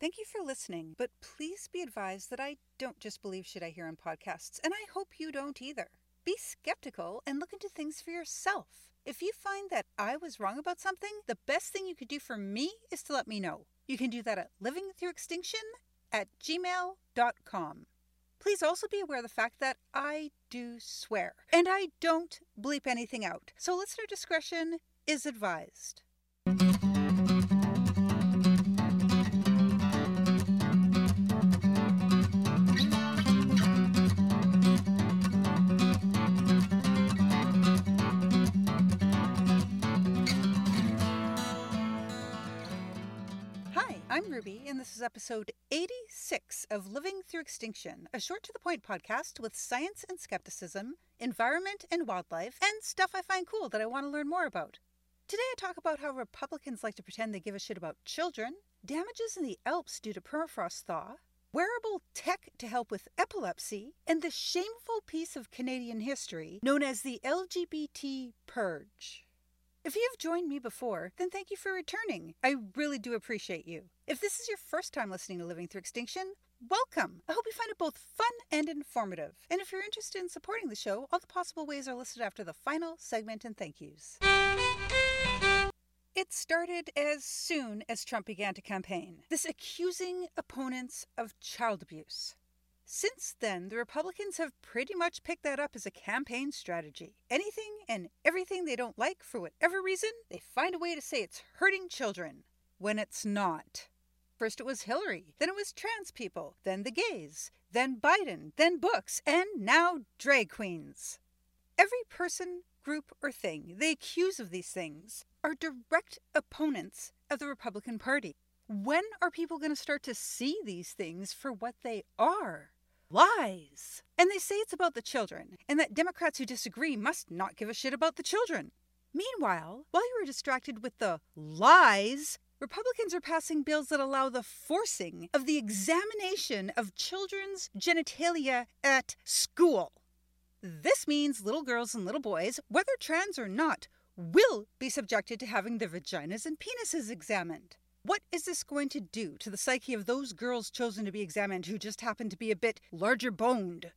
Thank you for listening, but please be advised that I don't just believe shit I hear on podcasts, and I hope you don't either. Be skeptical and look into things for yourself. If you find that I was wrong about something, the best thing you could do for me is to let me know. You can do that at livingthroughextinction at gmail.com. Please also be aware of the fact that I do swear, and I don't bleep anything out, so listener discretion is advised. I'm Ruby, and this is episode 86 of Living Through Extinction, a short to the point podcast with science and skepticism, environment and wildlife, and stuff I find cool that I want to learn more about. Today I talk about how Republicans like to pretend they give a shit about children, damages in the Alps due to permafrost thaw, wearable tech to help with epilepsy, and the shameful piece of Canadian history known as the LGBT Purge. If you have joined me before, then thank you for returning. I really do appreciate you. If this is your first time listening to Living Through Extinction, welcome. I hope you find it both fun and informative. And if you're interested in supporting the show, all the possible ways are listed after the final segment and thank yous. It started as soon as Trump began to campaign, this accusing opponents of child abuse. Since then, the Republicans have pretty much picked that up as a campaign strategy. Anything and everything they don't like, for whatever reason, they find a way to say it's hurting children when it's not. First it was Hillary, then it was trans people, then the gays, then Biden, then books, and now drag queens. Every person, group, or thing they accuse of these things are direct opponents of the Republican Party. When are people going to start to see these things for what they are? Lies! And they say it's about the children, and that Democrats who disagree must not give a shit about the children. Meanwhile, while you were distracted with the lies, Republicans are passing bills that allow the forcing of the examination of children's genitalia at school. This means little girls and little boys, whether trans or not, will be subjected to having their vaginas and penises examined. What is this going to do to the psyche of those girls chosen to be examined who just happen to be a bit larger boned?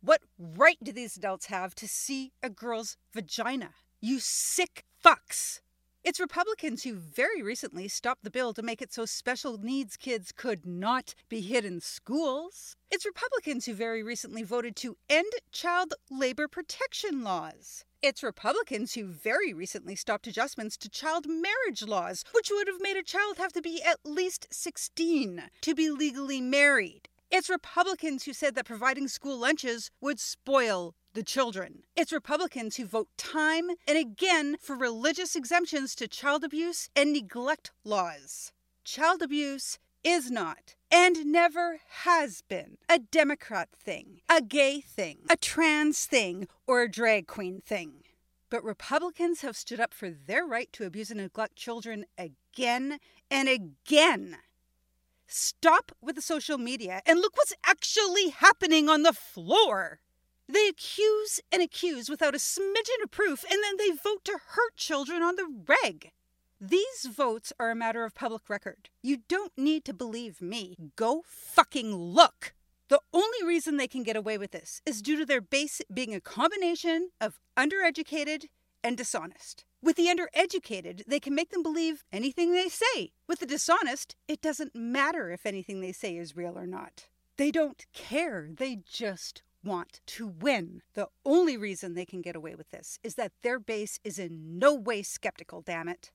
What right do these adults have to see a girl's vagina? You sick fucks! It's Republicans who very recently stopped the bill to make it so special needs kids could not be hid in schools. It's Republicans who very recently voted to end child labor protection laws. It's Republicans who very recently stopped adjustments to child marriage laws, which would have made a child have to be at least 16 to be legally married. It's Republicans who said that providing school lunches would spoil the children. It's Republicans who vote time and again for religious exemptions to child abuse and neglect laws. Child abuse is not and never has been a Democrat thing, a gay thing, a trans thing, or a drag queen thing. But Republicans have stood up for their right to abuse and neglect children again and again. Stop with the social media and look what's actually happening on the floor. They accuse and accuse without a smidgen of proof, and then they vote to hurt children on the reg. These votes are a matter of public record. You don't need to believe me. Go fucking look. The only reason they can get away with this is due to their base being a combination of undereducated and dishonest. With the undereducated, they can make them believe anything they say. With the dishonest, it doesn't matter if anything they say is real or not. They don't care, they just want to win. The only reason they can get away with this is that their base is in no way skeptical, damn it.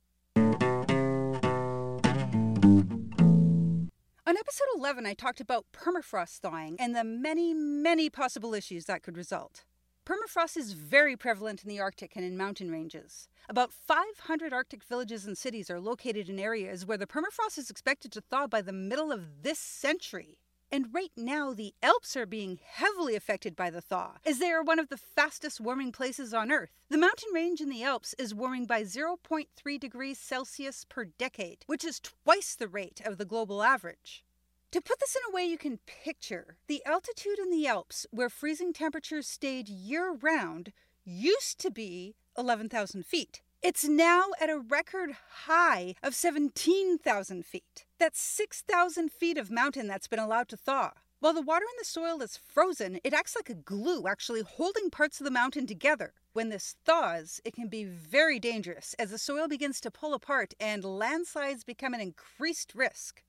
On episode 11, I talked about permafrost thawing and the many, many possible issues that could result. Permafrost is very prevalent in the Arctic and in mountain ranges. About 500 Arctic villages and cities are located in areas where the permafrost is expected to thaw by the middle of this century. And right now, the Alps are being heavily affected by the thaw, as they are one of the fastest warming places on Earth. The mountain range in the Alps is warming by 0.3 degrees Celsius per decade, which is twice the rate of the global average. To put this in a way you can picture, the altitude in the Alps, where freezing temperatures stayed year round, used to be 11,000 feet. It's now at a record high of 17,000 feet. That's 6,000 feet of mountain that's been allowed to thaw. While the water in the soil is frozen, it acts like a glue, actually holding parts of the mountain together. When this thaws, it can be very dangerous as the soil begins to pull apart and landslides become an increased risk.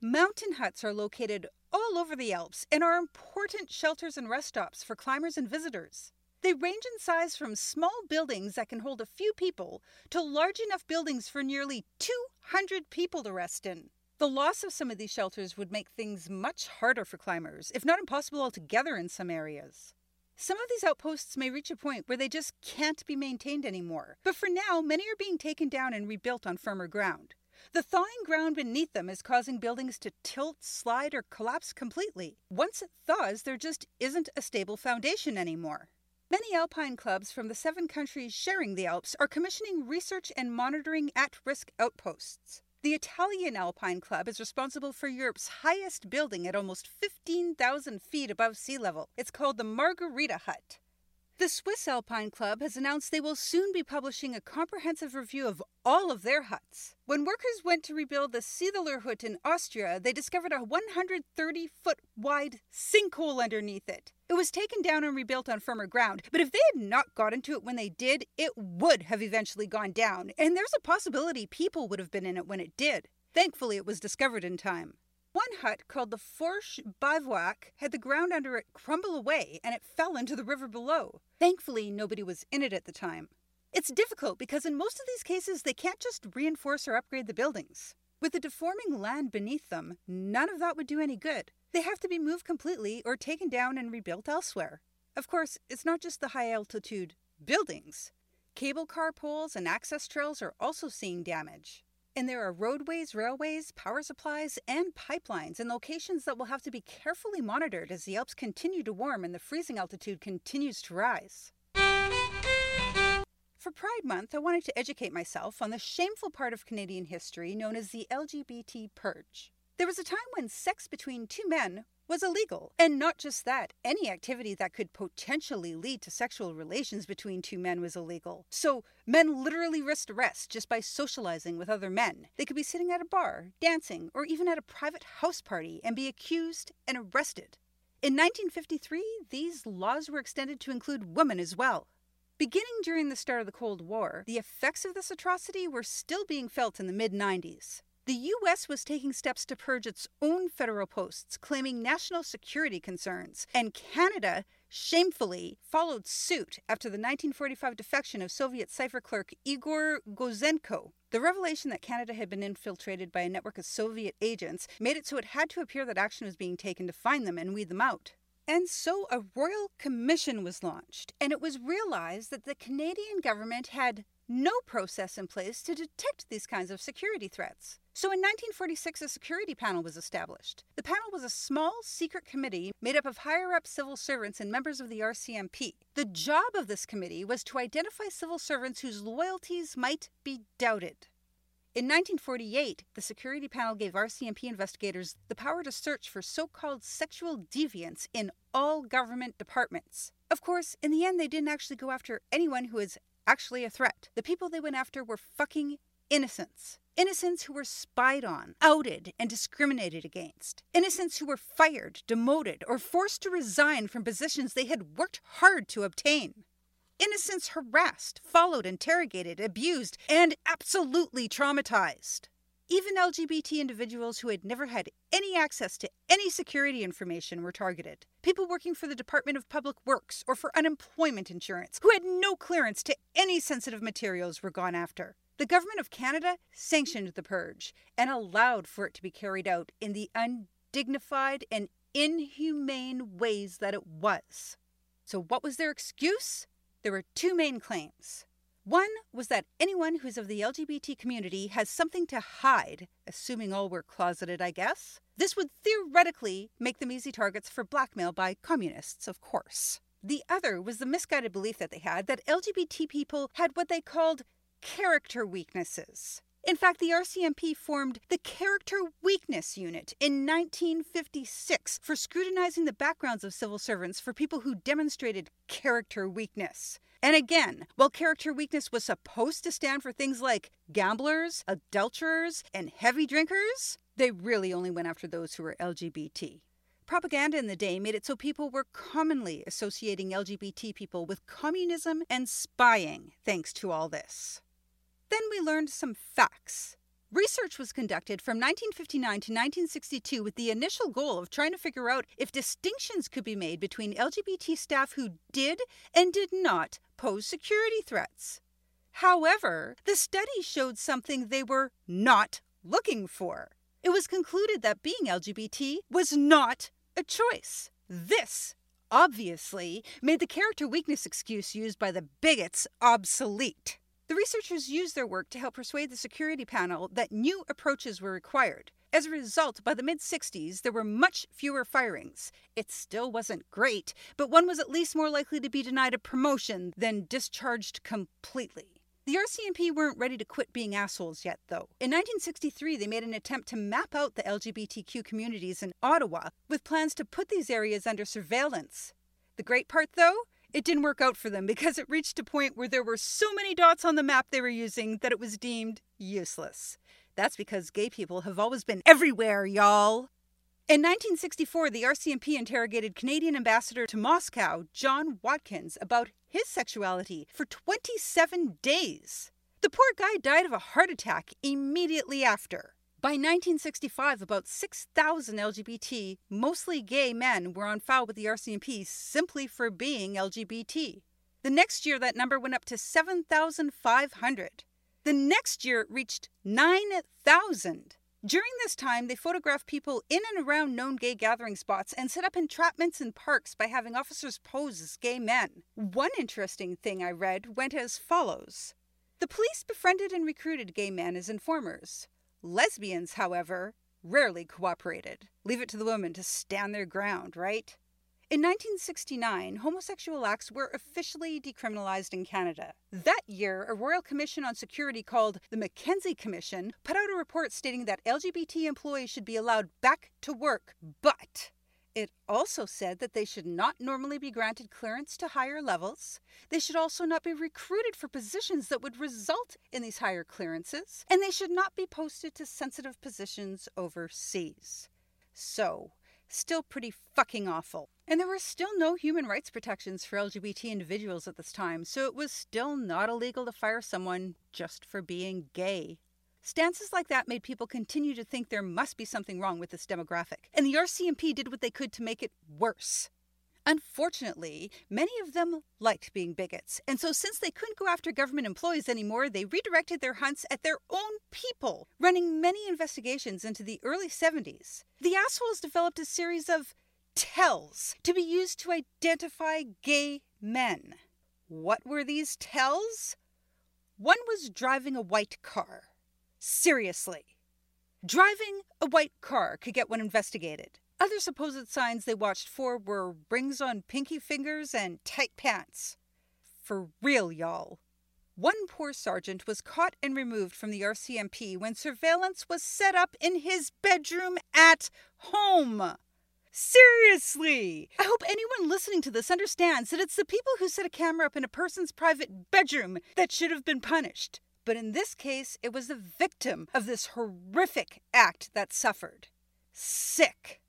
Mountain huts are located all over the Alps and are important shelters and rest stops for climbers and visitors. They range in size from small buildings that can hold a few people to large enough buildings for nearly 200 people to rest in. The loss of some of these shelters would make things much harder for climbers, if not impossible altogether in some areas. Some of these outposts may reach a point where they just can't be maintained anymore, but for now, many are being taken down and rebuilt on firmer ground. The thawing ground beneath them is causing buildings to tilt, slide, or collapse completely. Once it thaws, there just isn't a stable foundation anymore. Many alpine clubs from the seven countries sharing the Alps are commissioning research and monitoring at risk outposts. The Italian Alpine Club is responsible for Europe's highest building at almost 15,000 feet above sea level. It's called the Margherita Hut. The Swiss Alpine Club has announced they will soon be publishing a comprehensive review of all of their huts. When workers went to rebuild the Seethaler Hut in Austria, they discovered a 130 foot wide sinkhole underneath it. It was taken down and rebuilt on firmer ground, but if they had not got into it when they did, it would have eventually gone down, and there's a possibility people would have been in it when it did. Thankfully, it was discovered in time. One hut, called the Fourche Bivouac, had the ground under it crumble away and it fell into the river below. Thankfully, nobody was in it at the time. It's difficult because in most of these cases, they can't just reinforce or upgrade the buildings. With the deforming land beneath them, none of that would do any good. They have to be moved completely or taken down and rebuilt elsewhere. Of course, it's not just the high altitude buildings. Cable car poles and access trails are also seeing damage. And there are roadways, railways, power supplies, and pipelines in locations that will have to be carefully monitored as the Alps continue to warm and the freezing altitude continues to rise. For Pride Month, I wanted to educate myself on the shameful part of Canadian history known as the LGBT purge. There was a time when sex between two men was illegal. And not just that, any activity that could potentially lead to sexual relations between two men was illegal. So men literally risked arrest just by socializing with other men. They could be sitting at a bar, dancing, or even at a private house party and be accused and arrested. In 1953, these laws were extended to include women as well. Beginning during the start of the Cold War, the effects of this atrocity were still being felt in the mid 90s. The U.S. was taking steps to purge its own federal posts, claiming national security concerns, and Canada shamefully followed suit after the 1945 defection of Soviet cipher clerk Igor Gouzenko. The revelation that Canada had been infiltrated by a network of Soviet agents made it so it had to appear that action was being taken to find them and weed them out. And so a royal commission was launched, and it was realized that the Canadian government had no process in place to detect these kinds of security threats. So in 1946, a security panel was established. The panel was a small, secret committee made up of higher up civil servants and members of the RCMP. The job of this committee was to identify civil servants whose loyalties might be doubted. In 1948, the security panel gave RCMP investigators the power to search for so called sexual deviants in all government departments. Of course, in the end, they didn't actually go after anyone who was actually a threat. The people they went after were fucking innocents. Innocents who were spied on, outed, and discriminated against. Innocents who were fired, demoted, or forced to resign from positions they had worked hard to obtain. Innocents harassed, followed, interrogated, abused, and absolutely traumatized. Even LGBT individuals who had never had any access to any security information were targeted. People working for the Department of Public Works or for unemployment insurance who had no clearance to any sensitive materials were gone after. The Government of Canada sanctioned the purge and allowed for it to be carried out in the undignified and inhumane ways that it was. So, what was their excuse? There were two main claims. One was that anyone who's of the LGBT community has something to hide, assuming all were closeted, I guess. This would theoretically make them easy targets for blackmail by communists, of course. The other was the misguided belief that they had that LGBT people had what they called character weaknesses. In fact, the RCMP formed the Character Weakness Unit in 1956 for scrutinizing the backgrounds of civil servants for people who demonstrated character weakness. And again, while character weakness was supposed to stand for things like gamblers, adulterers, and heavy drinkers, they really only went after those who were LGBT. Propaganda in the day made it so people were commonly associating LGBT people with communism and spying, thanks to all this. Then we learned some facts. Research was conducted from 1959 to 1962 with the initial goal of trying to figure out if distinctions could be made between LGBT staff who did and did not pose security threats. However, the study showed something they were not looking for. It was concluded that being LGBT was not a choice. This, obviously, made the character weakness excuse used by the bigots obsolete. The researchers used their work to help persuade the security panel that new approaches were required. As a result, by the mid 60s, there were much fewer firings. It still wasn't great, but one was at least more likely to be denied a promotion than discharged completely. The RCMP weren't ready to quit being assholes yet, though. In 1963, they made an attempt to map out the LGBTQ communities in Ottawa with plans to put these areas under surveillance. The great part, though, it didn't work out for them because it reached a point where there were so many dots on the map they were using that it was deemed useless. That's because gay people have always been everywhere, y'all. In 1964, the RCMP interrogated Canadian ambassador to Moscow, John Watkins, about his sexuality for 27 days. The poor guy died of a heart attack immediately after. By 1965, about 6,000 LGBT, mostly gay men were on file with the RCMP simply for being LGBT. The next year, that number went up to 7,500. The next year, it reached 9,000. During this time, they photographed people in and around known gay gathering spots and set up entrapments in parks by having officers pose as gay men. One interesting thing I read went as follows The police befriended and recruited gay men as informers. Lesbians, however, rarely cooperated. Leave it to the women to stand their ground, right? In 1969, homosexual acts were officially decriminalized in Canada. That year, a Royal Commission on Security called the Mackenzie Commission put out a report stating that LGBT employees should be allowed back to work, but it also said that they should not normally be granted clearance to higher levels. They should also not be recruited for positions that would result in these higher clearances. And they should not be posted to sensitive positions overseas. So, still pretty fucking awful. And there were still no human rights protections for LGBT individuals at this time, so it was still not illegal to fire someone just for being gay. Stances like that made people continue to think there must be something wrong with this demographic, and the RCMP did what they could to make it worse. Unfortunately, many of them liked being bigots, and so since they couldn't go after government employees anymore, they redirected their hunts at their own people, running many investigations into the early 70s. The assholes developed a series of tells to be used to identify gay men. What were these tells? One was driving a white car. Seriously. Driving a white car could get one investigated. Other supposed signs they watched for were rings on pinky fingers and tight pants. For real, y'all. One poor sergeant was caught and removed from the RCMP when surveillance was set up in his bedroom at home. Seriously! I hope anyone listening to this understands that it's the people who set a camera up in a person's private bedroom that should have been punished. But in this case, it was the victim of this horrific act that suffered. Sick.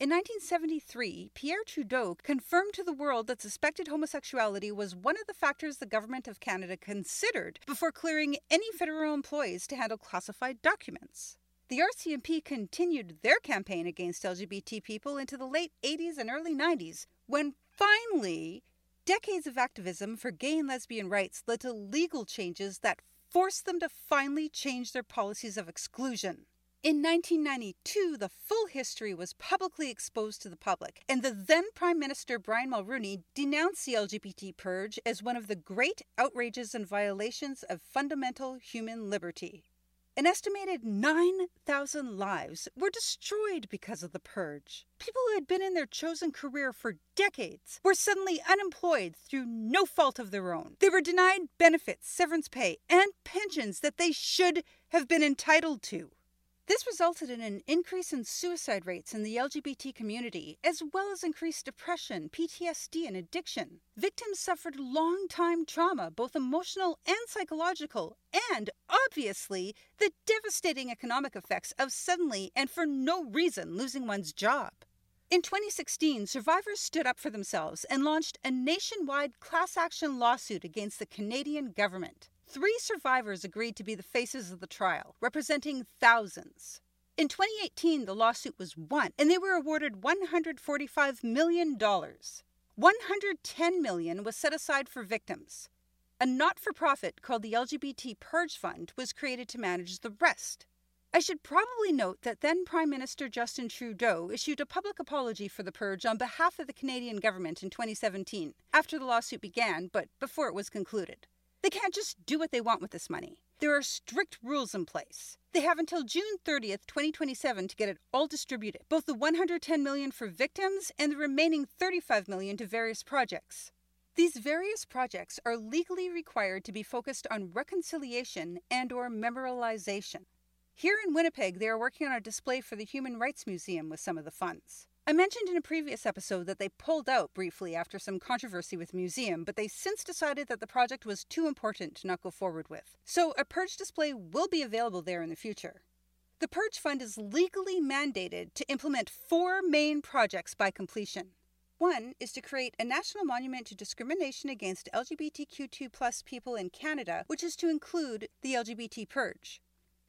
In 1973, Pierre Trudeau confirmed to the world that suspected homosexuality was one of the factors the Government of Canada considered before clearing any federal employees to handle classified documents. The RCMP continued their campaign against LGBT people into the late 80s and early 90s, when finally, decades of activism for gay and lesbian rights led to legal changes that forced them to finally change their policies of exclusion. In 1992, the full history was publicly exposed to the public, and the then Prime Minister Brian Mulroney denounced the LGBT purge as one of the great outrages and violations of fundamental human liberty. An estimated 9,000 lives were destroyed because of the purge. People who had been in their chosen career for decades were suddenly unemployed through no fault of their own. They were denied benefits, severance pay, and pensions that they should have been entitled to. This resulted in an increase in suicide rates in the LGBT community, as well as increased depression, PTSD, and addiction. Victims suffered long time trauma, both emotional and psychological, and obviously the devastating economic effects of suddenly and for no reason losing one's job. In 2016, survivors stood up for themselves and launched a nationwide class action lawsuit against the Canadian government. Three survivors agreed to be the faces of the trial, representing thousands. In 2018, the lawsuit was won, and they were awarded $145 million. 110 million was set aside for victims. A not for profit called the LGBT Purge Fund was created to manage the rest. I should probably note that then Prime Minister Justin Trudeau issued a public apology for the purge on behalf of the Canadian government in 2017, after the lawsuit began, but before it was concluded. They can't just do what they want with this money. There are strict rules in place. They have until June 30th, 2027 to get it all distributed, both the 110 million for victims and the remaining 35 million to various projects. These various projects are legally required to be focused on reconciliation and or memorialization. Here in Winnipeg, they are working on a display for the Human Rights Museum with some of the funds. I mentioned in a previous episode that they pulled out briefly after some controversy with museum, but they since decided that the project was too important to not go forward with. So a Purge display will be available there in the future. The Purge Fund is legally mandated to implement four main projects by completion. One is to create a national monument to discrimination against LGBTQ2 people in Canada, which is to include the LGBT Purge.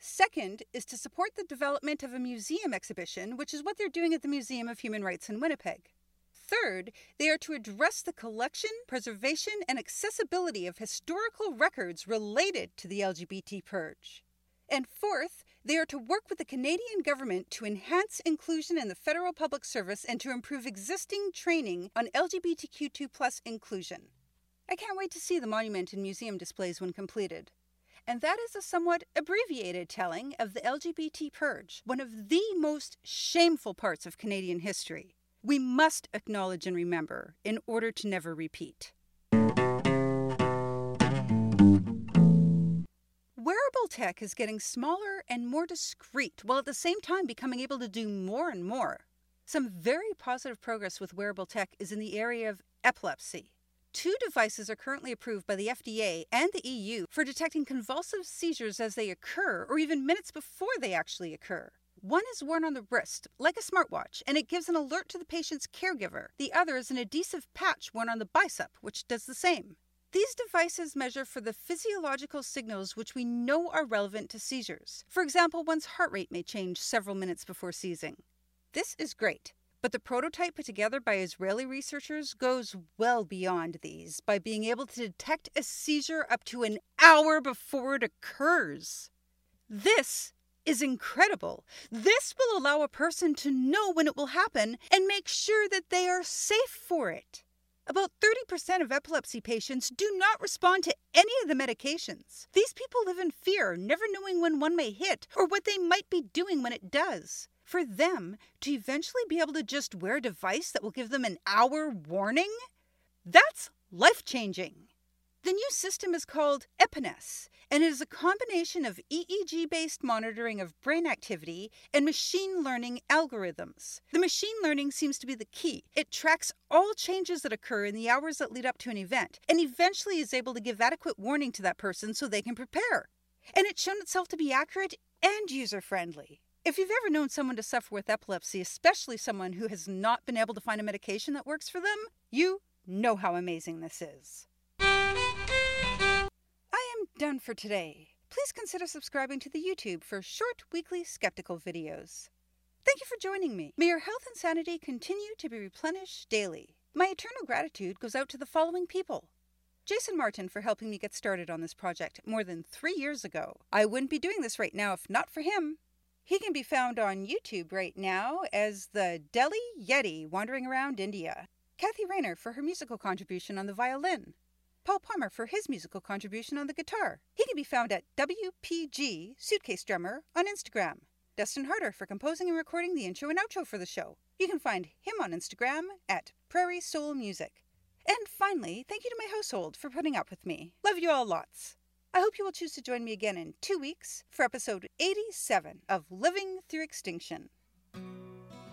Second is to support the development of a museum exhibition, which is what they're doing at the Museum of Human Rights in Winnipeg. Third, they are to address the collection, preservation, and accessibility of historical records related to the LGBT purge. And fourth, they are to work with the Canadian government to enhance inclusion in the federal public service and to improve existing training on LGBTQ2 inclusion. I can't wait to see the monument and museum displays when completed and that is a somewhat abbreviated telling of the LGBT purge, one of the most shameful parts of Canadian history. We must acknowledge and remember in order to never repeat. Wearable tech is getting smaller and more discreet, while at the same time becoming able to do more and more. Some very positive progress with wearable tech is in the area of epilepsy. Two devices are currently approved by the FDA and the EU for detecting convulsive seizures as they occur or even minutes before they actually occur. One is worn on the wrist, like a smartwatch, and it gives an alert to the patient's caregiver. The other is an adhesive patch worn on the bicep, which does the same. These devices measure for the physiological signals which we know are relevant to seizures. For example, one's heart rate may change several minutes before seizing. This is great. But the prototype put together by Israeli researchers goes well beyond these by being able to detect a seizure up to an hour before it occurs. This is incredible. This will allow a person to know when it will happen and make sure that they are safe for it. About 30% of epilepsy patients do not respond to any of the medications. These people live in fear, never knowing when one may hit or what they might be doing when it does for them to eventually be able to just wear a device that will give them an hour warning? That's life changing. The new system is called Epiness, and it is a combination of EEG based monitoring of brain activity and machine learning algorithms. The machine learning seems to be the key. It tracks all changes that occur in the hours that lead up to an event and eventually is able to give adequate warning to that person so they can prepare. And it's shown itself to be accurate and user friendly. If you've ever known someone to suffer with epilepsy, especially someone who has not been able to find a medication that works for them, you know how amazing this is. I am done for today. Please consider subscribing to the YouTube for short weekly skeptical videos. Thank you for joining me. May your health and sanity continue to be replenished daily. My eternal gratitude goes out to the following people. Jason Martin for helping me get started on this project more than three years ago. I wouldn't be doing this right now if not for him. He can be found on YouTube right now as the Delhi Yeti wandering around India. Kathy Rayner for her musical contribution on the violin. Paul Palmer for his musical contribution on the guitar. He can be found at WPG Suitcase Drummer on Instagram. Dustin Harder for composing and recording the intro and outro for the show. You can find him on Instagram at Prairie Soul Music. And finally, thank you to my household for putting up with me. Love you all lots. I hope you will choose to join me again in two weeks for episode 87 of Living Through Extinction.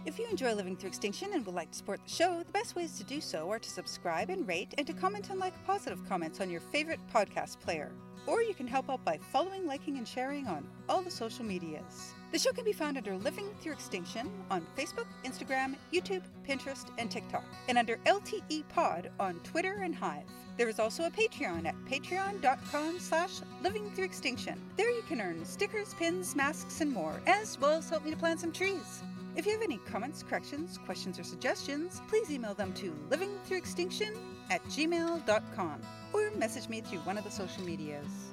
If you enjoy Living Through Extinction and would like to support the show, the best ways to do so are to subscribe and rate and to comment and like positive comments on your favorite podcast player. Or you can help out by following, liking, and sharing on all the social medias. The show can be found under Living Through Extinction on Facebook, Instagram, YouTube, Pinterest, and TikTok, and under LTE Pod on Twitter and Hive. There is also a Patreon at patreon.com slash living through extinction. There you can earn stickers, pins, masks, and more, as well as help me to plant some trees. If you have any comments, corrections, questions, or suggestions, please email them to livingthroughextinction at gmail.com or message me through one of the social medias.